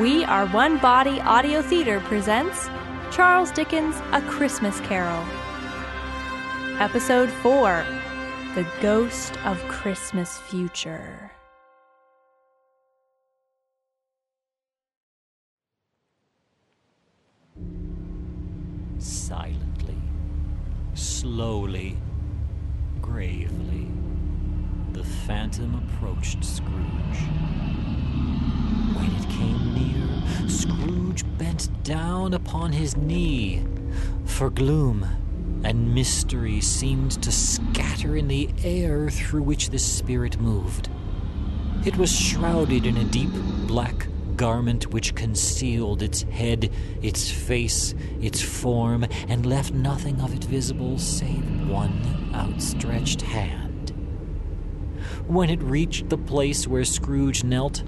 We Are One Body Audio Theater presents Charles Dickens' A Christmas Carol. Episode 4 The Ghost of Christmas Future. Silently, slowly, gravely, the phantom approached Scrooge. When it came Scrooge bent down upon his knee, for gloom and mystery seemed to scatter in the air through which the spirit moved. It was shrouded in a deep black garment which concealed its head, its face, its form, and left nothing of it visible save one outstretched hand. When it reached the place where Scrooge knelt,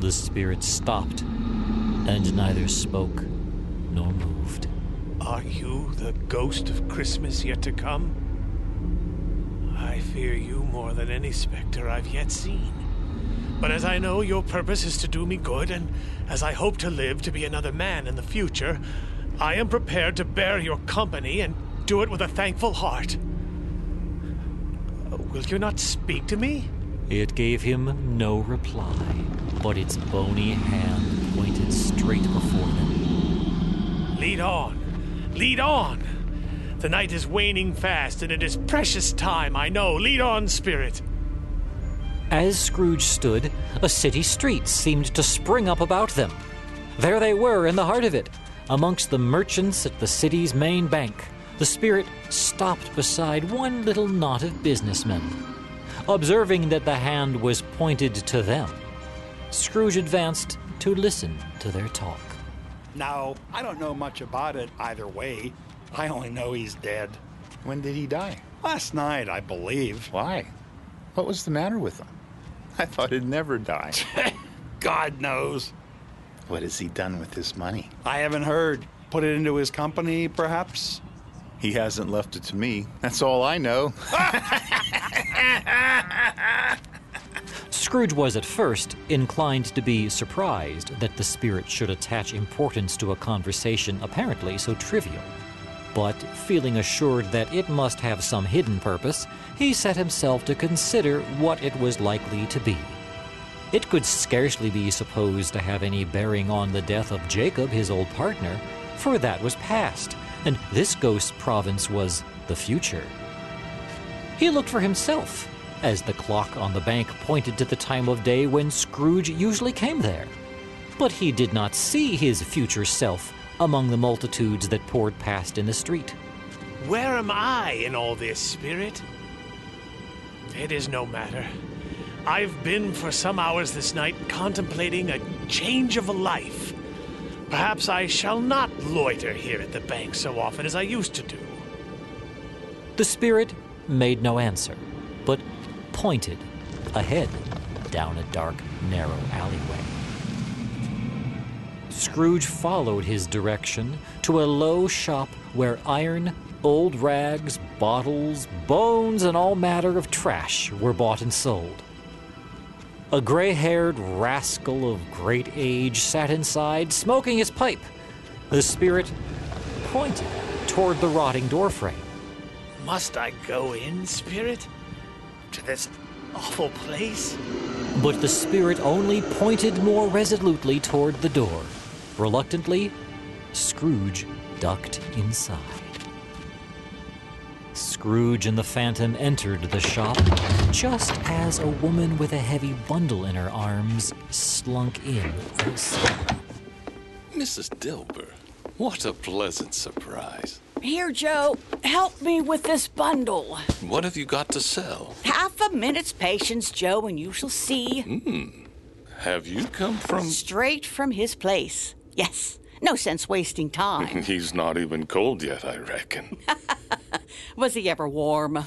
the spirit stopped, and neither spoke nor moved. Are you the ghost of Christmas yet to come? I fear you more than any specter I've yet seen. But as I know your purpose is to do me good, and as I hope to live to be another man in the future, I am prepared to bear your company and do it with a thankful heart. Will you not speak to me? It gave him no reply, but its bony hand straight before them. Lead on. Lead on. The night is waning fast, and it is precious time, I know. Lead on, spirit. As Scrooge stood, a city street seemed to spring up about them. There they were in the heart of it, amongst the merchants at the city's main bank. The spirit stopped beside one little knot of businessmen. Observing that the hand was pointed to them, Scrooge advanced to listen to their talk. Now, I don't know much about it either way. I only know he's dead. When did he die? Last night, I believe. Why? What was the matter with him? I thought he'd never die. God knows. what has he done with his money? I haven't heard. Put it into his company, perhaps? He hasn't left it to me. That's all I know. Scrooge was at first inclined to be surprised that the spirit should attach importance to a conversation apparently so trivial. But feeling assured that it must have some hidden purpose, he set himself to consider what it was likely to be. It could scarcely be supposed to have any bearing on the death of Jacob, his old partner, for that was past, and this ghost's province was the future. He looked for himself, as the clock on the bank pointed to the time of day when Scrooge usually came there. But he did not see his future self among the multitudes that poured past in the street. Where am I in all this, spirit? It is no matter. I've been for some hours this night contemplating a change of life. Perhaps I shall not loiter here at the bank so often as I used to do. The spirit made no answer, but pointed ahead down a dark, narrow alleyway. Scrooge followed his direction to a low shop where iron, old rags, bottles, bones, and all manner of trash were bought and sold. A gray haired rascal of great age sat inside, smoking his pipe. The spirit pointed toward the rotting doorframe. Must I go in, spirit? To this awful place? But the spirit only pointed more resolutely toward the door. Reluctantly, Scrooge ducked inside. Scrooge and the Phantom entered the shop just as a woman with a heavy bundle in her arms slunk in also. Mrs. Dilber, what a pleasant surprise. Here, Joe, help me with this bundle. What have you got to sell? Half a minute's patience, Joe, and you shall see. Hmm. Have you come from. Straight from his place. Yes, no sense wasting time. He's not even cold yet, I reckon. Was he ever warm?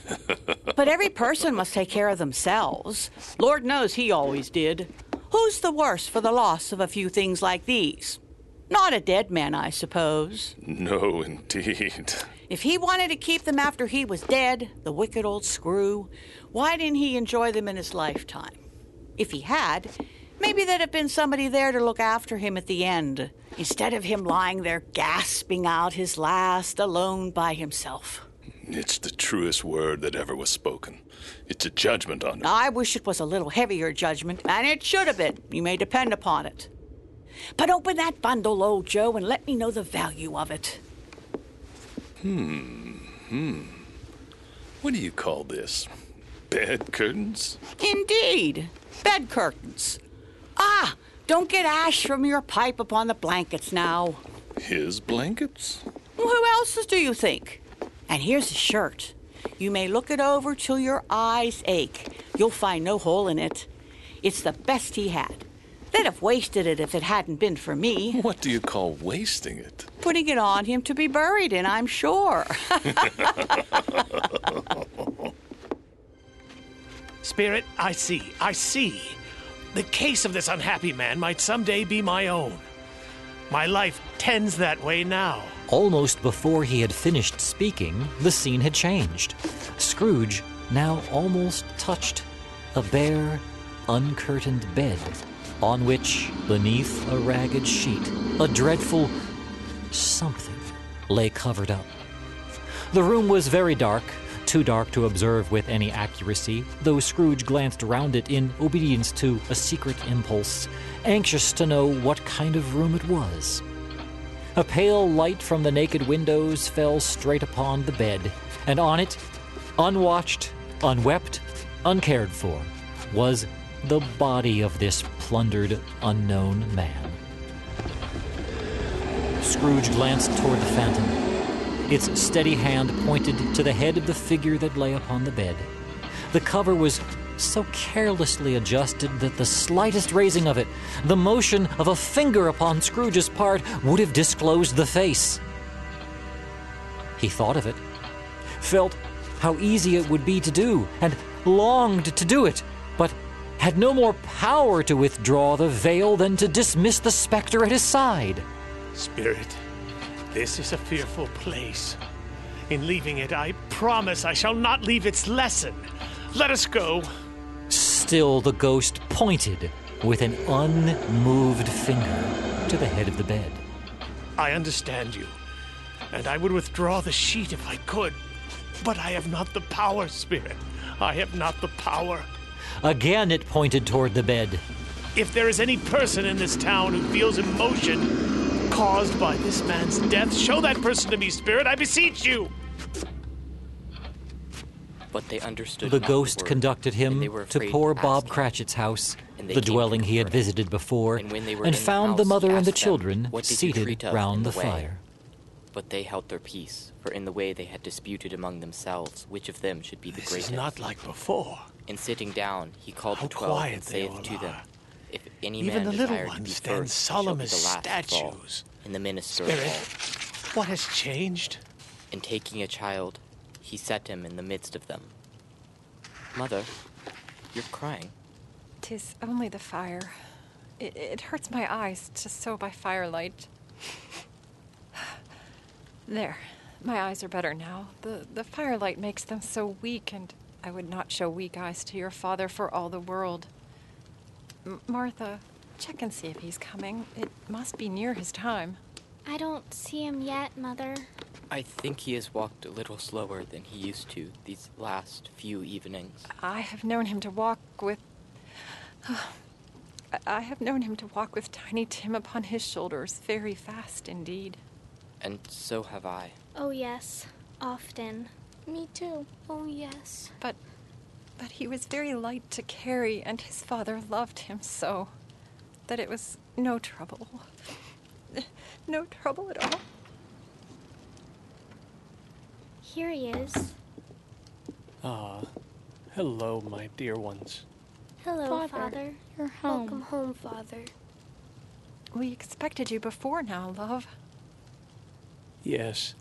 but every person must take care of themselves. Lord knows he always did. Who's the worse for the loss of a few things like these? Not a dead man, I suppose. no, indeed. If he wanted to keep them after he was dead, the wicked old screw, why didn't he enjoy them in his lifetime? If he had, Maybe there'd have been somebody there to look after him at the end, instead of him lying there gasping out his last alone by himself. It's the truest word that ever was spoken. It's a judgment on him. I wish it was a little heavier judgment, and it should have been. You may depend upon it. But open that bundle, old Joe, and let me know the value of it. Hmm. What do you call this? Bed curtains? Indeed. Bed curtains. Ah, don't get ash from your pipe upon the blankets now. His blankets? Who else's do you think? And here's a shirt. You may look it over till your eyes ache. You'll find no hole in it. It's the best he had. They'd have wasted it if it hadn't been for me. What do you call wasting it? Putting it on him to be buried in, I'm sure. Spirit, I see, I see. The case of this unhappy man might someday be my own. My life tends that way now. Almost before he had finished speaking, the scene had changed. Scrooge now almost touched a bare, uncurtained bed, on which, beneath a ragged sheet, a dreadful something lay covered up. The room was very dark, too dark to observe with any accuracy, though Scrooge glanced round it in obedience to a secret impulse, anxious to know what kind of room it was. A pale light from the naked windows fell straight upon the bed, and on it, unwatched, unwept, uncared for, was the body of this plundered, unknown man. Scrooge glanced toward the phantom. Its steady hand pointed to the head of the figure that lay upon the bed. The cover was so carelessly adjusted that the slightest raising of it, the motion of a finger upon Scrooge's part, would have disclosed the face. He thought of it, felt how easy it would be to do, and longed to do it, but had no more power to withdraw the veil than to dismiss the specter at his side. Spirit, this is a fearful place. In leaving it, I promise I shall not leave its lesson. Let us go. Still, the ghost pointed with an unmoved finger to the head of the bed. I understand you, and I would withdraw the sheet if I could. But I have not the power, Spirit. I have not the power. Again, it pointed toward the bed. If there is any person in this town who feels emotion caused by this man's death, show that person to me, Spirit, I beseech you. But they understood The not ghost word, conducted him to poor ask Bob him. Cratchit's house, the dwelling he had visited before, And when they were and in the found the mother and the children "What seated treat round the the fire. But they held their peace, for in the way they had disputed among themselves which of them should be the This greatest. is not like before. And sitting down, he called How the twelve quiet and saith all to them. If any Even man the little desire to ones be stand first, solemn as the last statues. and the minister Spirit. of all. What has changed? And taking a child, he set him in the midst of them. Mother, you're crying. Tis only the fire. It, it hurts my eyes to sew by firelight. there, my eyes are better now. The the firelight makes them so weak, and I would not show weak eyes to your father for all the world. M- Martha, check and see if he's coming. It must be near his time. I don't see him yet, Mother. I think he has walked a little slower than he used to these last few evenings. I have known him to walk with. I- I have known him to walk with Tiny Tim upon his shoulders, very fast indeed. And so have I. Oh, yes. Often. Me too. Oh, yes. But but he was very light to carry, and his father loved him so that it was no trouble. No trouble at all. Here he is. Ah, hello, my dear ones. Hello, Father, Father. you're home. Welcome home, Father. We expected you before now, love. Yes,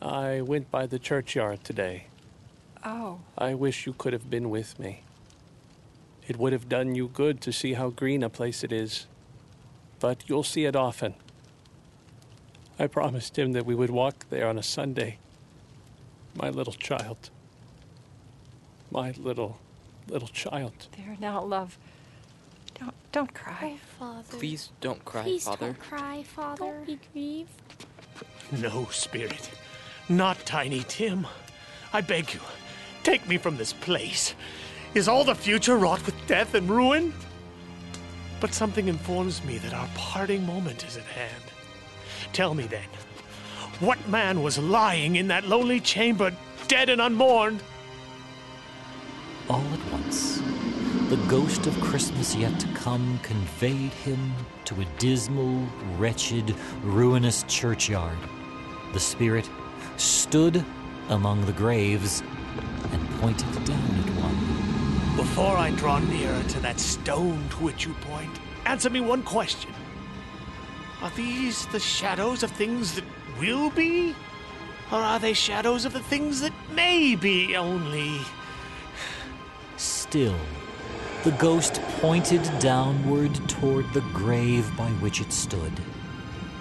I went by the churchyard today. Oh, I wish you could have been with me. It would have done you good to see how green a place it is. But you'll see it often. I promised him that we would walk there on a Sunday. My little child. My little, little child. there now, love. Don't don't cry. Father. Please don't cry, Please Father. don't cry, Father. Don't be grieved. No, Spirit. Not Tiny Tim. I beg you, take me from this place. Is all the future wrought with death and ruin? But something informs me that our parting moment is at hand. Tell me then, what man was lying in that lonely chamber, dead and unmourned? All at once, the ghost of Christmas yet to come conveyed him to a dismal, wretched, ruinous churchyard. The spirit stood among the graves and pointed down at one. Before I draw nearer to that stone to which you point, answer me one question. Are these the shadows of things that will be? Or are they shadows of the things that may be only? Still, the ghost pointed downward toward the grave by which it stood.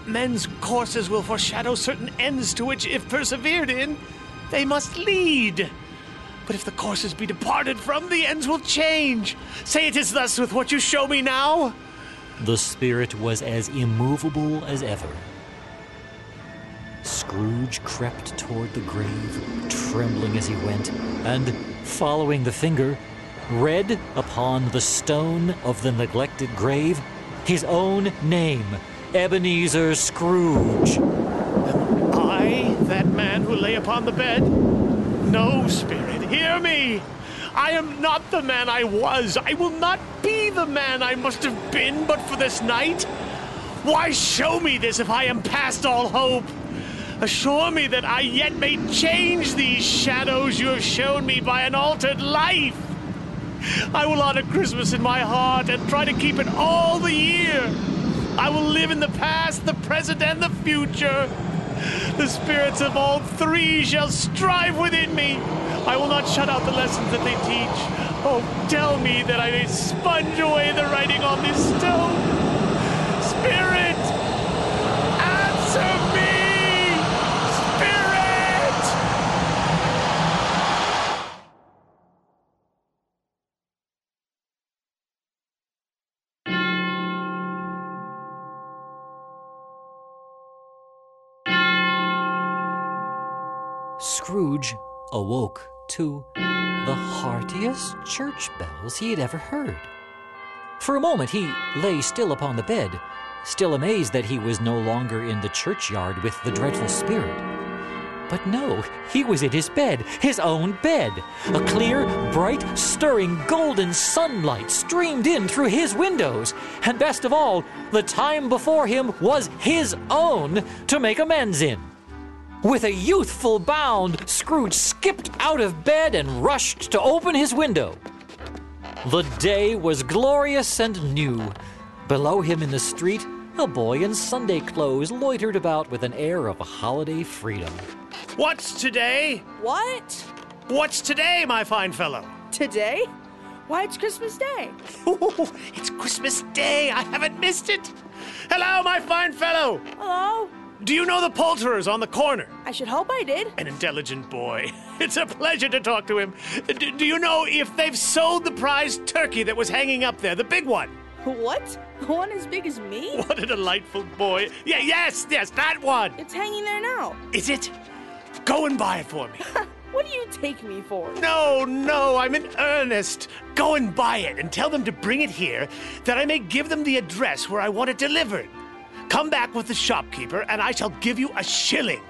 Men's courses will foreshadow certain ends to which, if persevered in, they must lead. But if the courses be departed from, the ends will change. Say it is thus with what you show me now. The spirit was as immovable as ever. Scrooge crept toward the grave, trembling as he went, and, following the finger, read upon the stone of the neglected grave his own name, Ebenezer Scrooge. I, that man who lay upon the bed? No, Spirit, hear me. I am not the man I was. I will not be the man I must have been but for this night. Why show me this if I am past all hope? Assure me that I yet may change these shadows you have shown me by an altered life. I will honor Christmas in my heart and try to keep it all the year. I will live in the past, the present, and the future. The spirits of all three shall strive within me. I will not shut out the lessons that they teach. Oh, tell me that I may sponge away the writing on this stone. Scrooge awoke to the heartiest church bells he had ever heard. For a moment he lay still upon the bed, still amazed that he was no longer in the churchyard with the dreadful spirit. But no, he was in his bed, his own bed. A clear, bright, stirring, golden sunlight streamed in through his windows. And best of all, the time before him was his own to make amends in. With a youthful bound, Scrooge skipped out of bed and rushed to open his window. The day was glorious and new. Below him in the street, a boy in Sunday clothes loitered about with an air of holiday freedom. What's today? What? What's today, my fine fellow? Today? Why, it's Christmas Day. Ooh, it's Christmas Day. I haven't missed it. Hello, my fine fellow. Hello? Do you know the poulterers on the corner? I should hope I did. An intelligent boy. It's a pleasure to talk to him. D- do you know if they've sold the prize turkey that was hanging up there, the big one? What? One as big as me? What a delightful boy. Yeah, yes, yes, that one. It's hanging there now. Is it? Go and buy it for me. What do you take me for? No, no, I'm in earnest. Go and buy it and tell them to bring it here that I may give them the address where I want it delivered. Come back with the shopkeeper and I shall give you a shilling.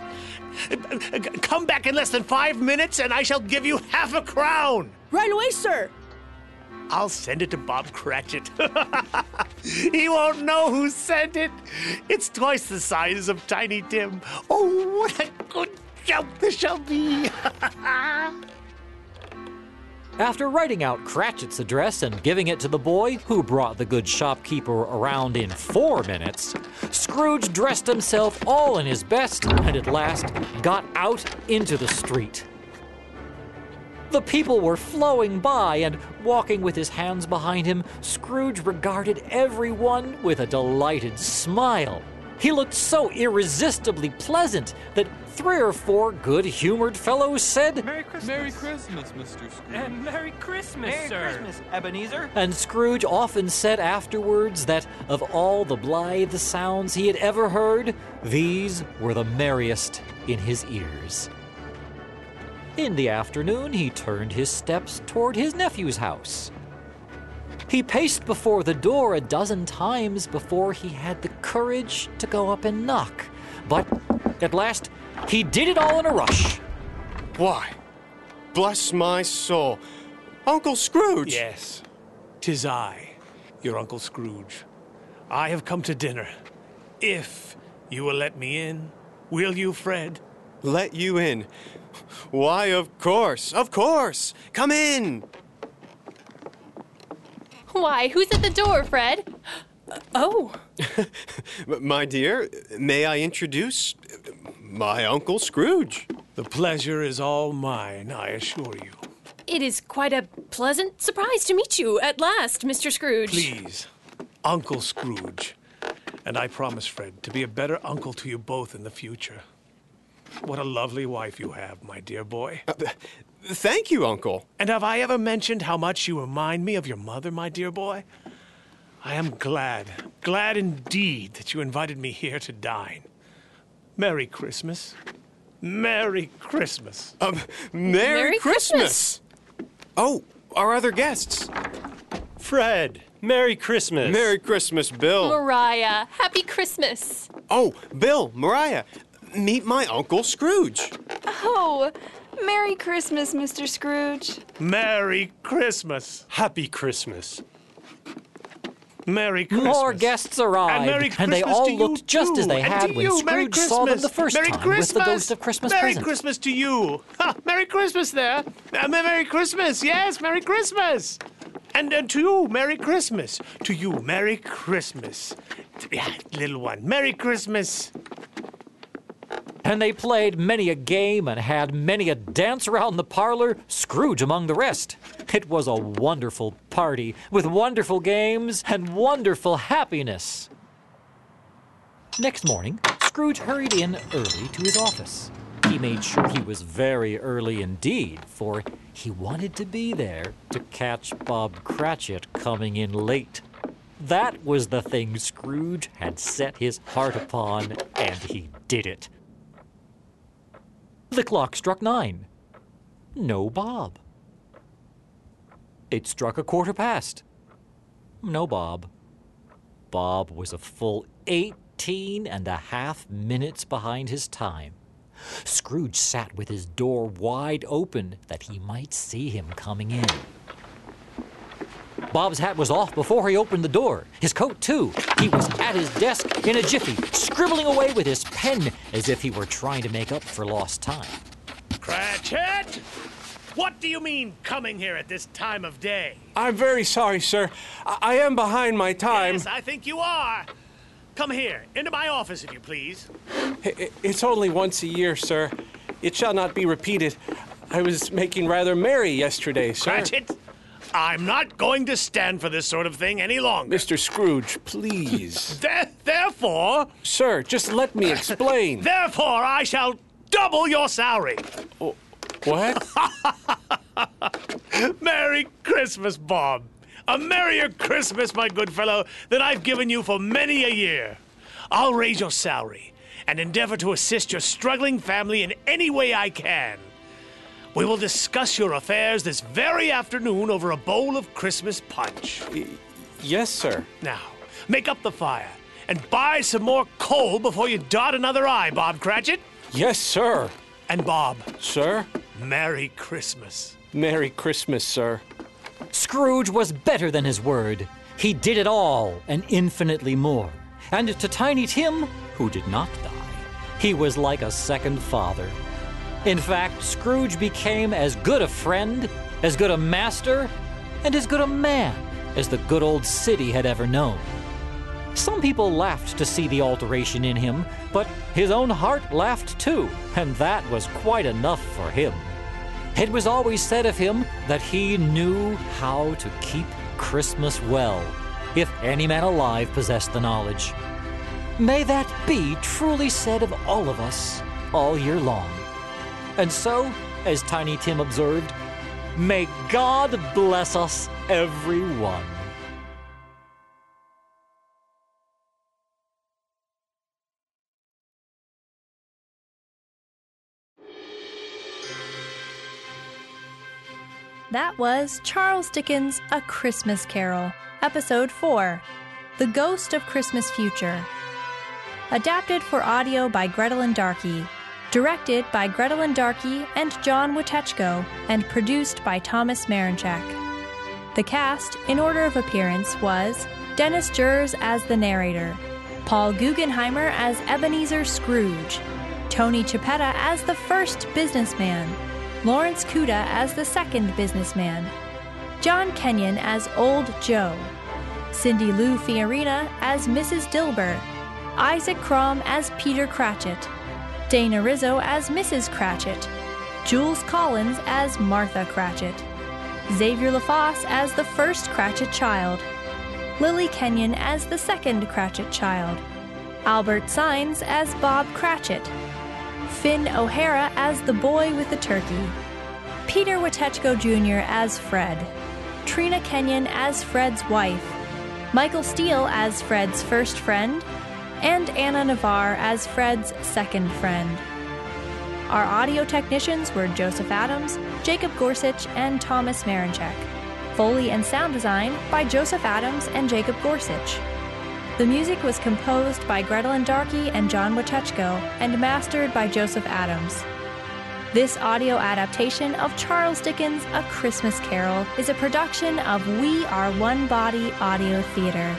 Come back in less than five minutes and I shall give you half a crown. Right away, sir. I'll send it to Bob Cratchit. he won't know who sent it. It's twice the size of Tiny Tim. Oh, what a good joke this shall be. After writing out Cratchit's address and giving it to the boy, who brought the good shopkeeper around in four minutes, Scrooge dressed himself all in his best and at last got out into the street. The people were flowing by, and walking with his hands behind him, Scrooge regarded everyone with a delighted smile. He looked so irresistibly pleasant that three or four good humored fellows said, Merry Christmas. Merry Christmas, Mr. Scrooge. And Merry Christmas, Merry sir. Christmas, Ebenezer. And Scrooge often said afterwards that of all the blithe sounds he had ever heard, these were the merriest in his ears. In the afternoon, he turned his steps toward his nephew's house. He paced before the door a dozen times before he had the courage to go up and knock. But at last, he did it all in a rush. Why? Bless my soul. Uncle Scrooge! Yes, tis I, your Uncle Scrooge. I have come to dinner. If you will let me in, will you, Fred? Let you in? Why, of course, of course! Come in! Why, who's at the door, Fred? Oh. My dear, may I introduce my Uncle Scrooge? The pleasure is all mine, I assure you. It is quite a pleasant surprise to meet you at last, Mr. Scrooge. Please, Uncle Scrooge. And I promise, Fred, to be a better uncle to you both in the future. What a lovely wife you have, my dear boy. Uh, thank you, Uncle. And have I ever mentioned how much you remind me of your mother, my dear boy? I am glad, glad indeed that you invited me here to dine. Merry Christmas. Merry Christmas. Um, Merry, Merry Christmas. Oh, our other guests. Fred, Merry Christmas. Merry Christmas, Bill. Mariah, Happy Christmas. Oh, Bill, Mariah, meet my Uncle Scrooge. Oh, Merry Christmas, Mr. Scrooge. Merry Christmas. Happy Christmas. Merry Christmas. More guests arrived, And Merry and they all to looked just as they And had when you, Merry Scrooge saw them the first Merry time Christmas. with the Ghost of Christmas Merry present. Christmas to you. Ha, Merry Christmas there. Uh, Merry Christmas. Yes, Merry Christmas. And, and to you, Merry Christmas. To you, Merry Christmas. Yeah, little one, Merry Christmas. And they played many a game and had many a dance around the parlor, Scrooge among the rest. It was a wonderful party with wonderful games and wonderful happiness. Next morning, Scrooge hurried in early to his office. He made sure he was very early indeed, for he wanted to be there to catch Bob Cratchit coming in late. That was the thing Scrooge had set his heart upon, and he did it. The clock struck nine. No Bob. It struck a quarter past. No Bob. Bob was a full eighteen and a half minutes behind his time. Scrooge sat with his door wide open that he might see him coming in. Bob's hat was off before he opened the door. His coat, too. He was at his desk in a jiffy, scribbling away with his pen as if he were trying to make up for lost time. Cratchit! What do you mean coming here at this time of day? I'm very sorry, sir. I, I am behind my time. Yes, I think you are. Come here, into my office, if you please. I- I- It's only once a year, sir. It shall not be repeated. I was making rather merry yesterday, sir. Cratchit, I'm not going to stand for this sort of thing any longer. Mr. Scrooge, please. There- therefore, Sir, just let me explain. therefore, I shall double your salary. what? Merry Christmas, Bob. A merrier Christmas, my good fellow, than I've given you for many a year. I'll raise your salary and endeavor to assist your struggling family in any way I can. We will discuss your affairs this very afternoon over a bowl of Christmas punch. Yes, sir. Now, make up the fire and buy some more coal before you dot another I, Bob Cratchit. Yes, sir. And Bob, Sir? Merry Christmas. Merry Christmas, sir. Scrooge was better than his word. He did it all and infinitely more. And to Tiny Tim, who did not die, he was like a second father. In fact, Scrooge became as good a friend, as good a master, and as good a man as the good old city had ever known. Some people laughed to see the alteration in him, but his own heart laughed too, and that was quite enough for him. It was always said of him that he knew how to keep Christmas well, if any man alive possessed the knowledge. May that be truly said of all of us all year long. And so, as Tiny Tim observed, may God bless us, everyone. That was Charles Dickens' A Christmas Carol, Episode 4 The Ghost of Christmas Future. Adapted for audio by Gretelyn Darkey. Directed by Gretelyn Darkey and John Witechko, and produced by Thomas Marinchak. The cast, in order of appearance, was Dennis Jers as the narrator, Paul Guggenheimer as Ebenezer Scrooge, Tony Chiapetta as the first businessman, Lawrence Kuda as the second businessman, John Kenyon as Old Joe, Cindy Lou Fiorina as Mrs. Dilber, Isaac Crom as Peter Cratchit, Dana Rizzo as Mrs. Cratchit, Jules Collins as Martha Cratchit, Xavier LaFosse as the first Cratchit child, Lily Kenyon as the second Cratchit child, Albert Sines as Bob Cratchit, Finn O'Hara as the boy with the turkey, Peter Witechko Jr. as Fred, Trina Kenyon as Fred's wife, Michael Steele as Fred's first friend, and Anna Navarre as Fred's second friend. Our audio technicians were Joseph Adams, Jacob Gorsuch, and Thomas Marinchak. Foley and sound design by Joseph Adams and Jacob Gorsuch. The music was composed by Gretelyn Darkey and John Witechko and mastered by Joseph Adams. This audio adaptation of Charles Dickens' A Christmas Carol is a production of We Are One Body Audio Theater.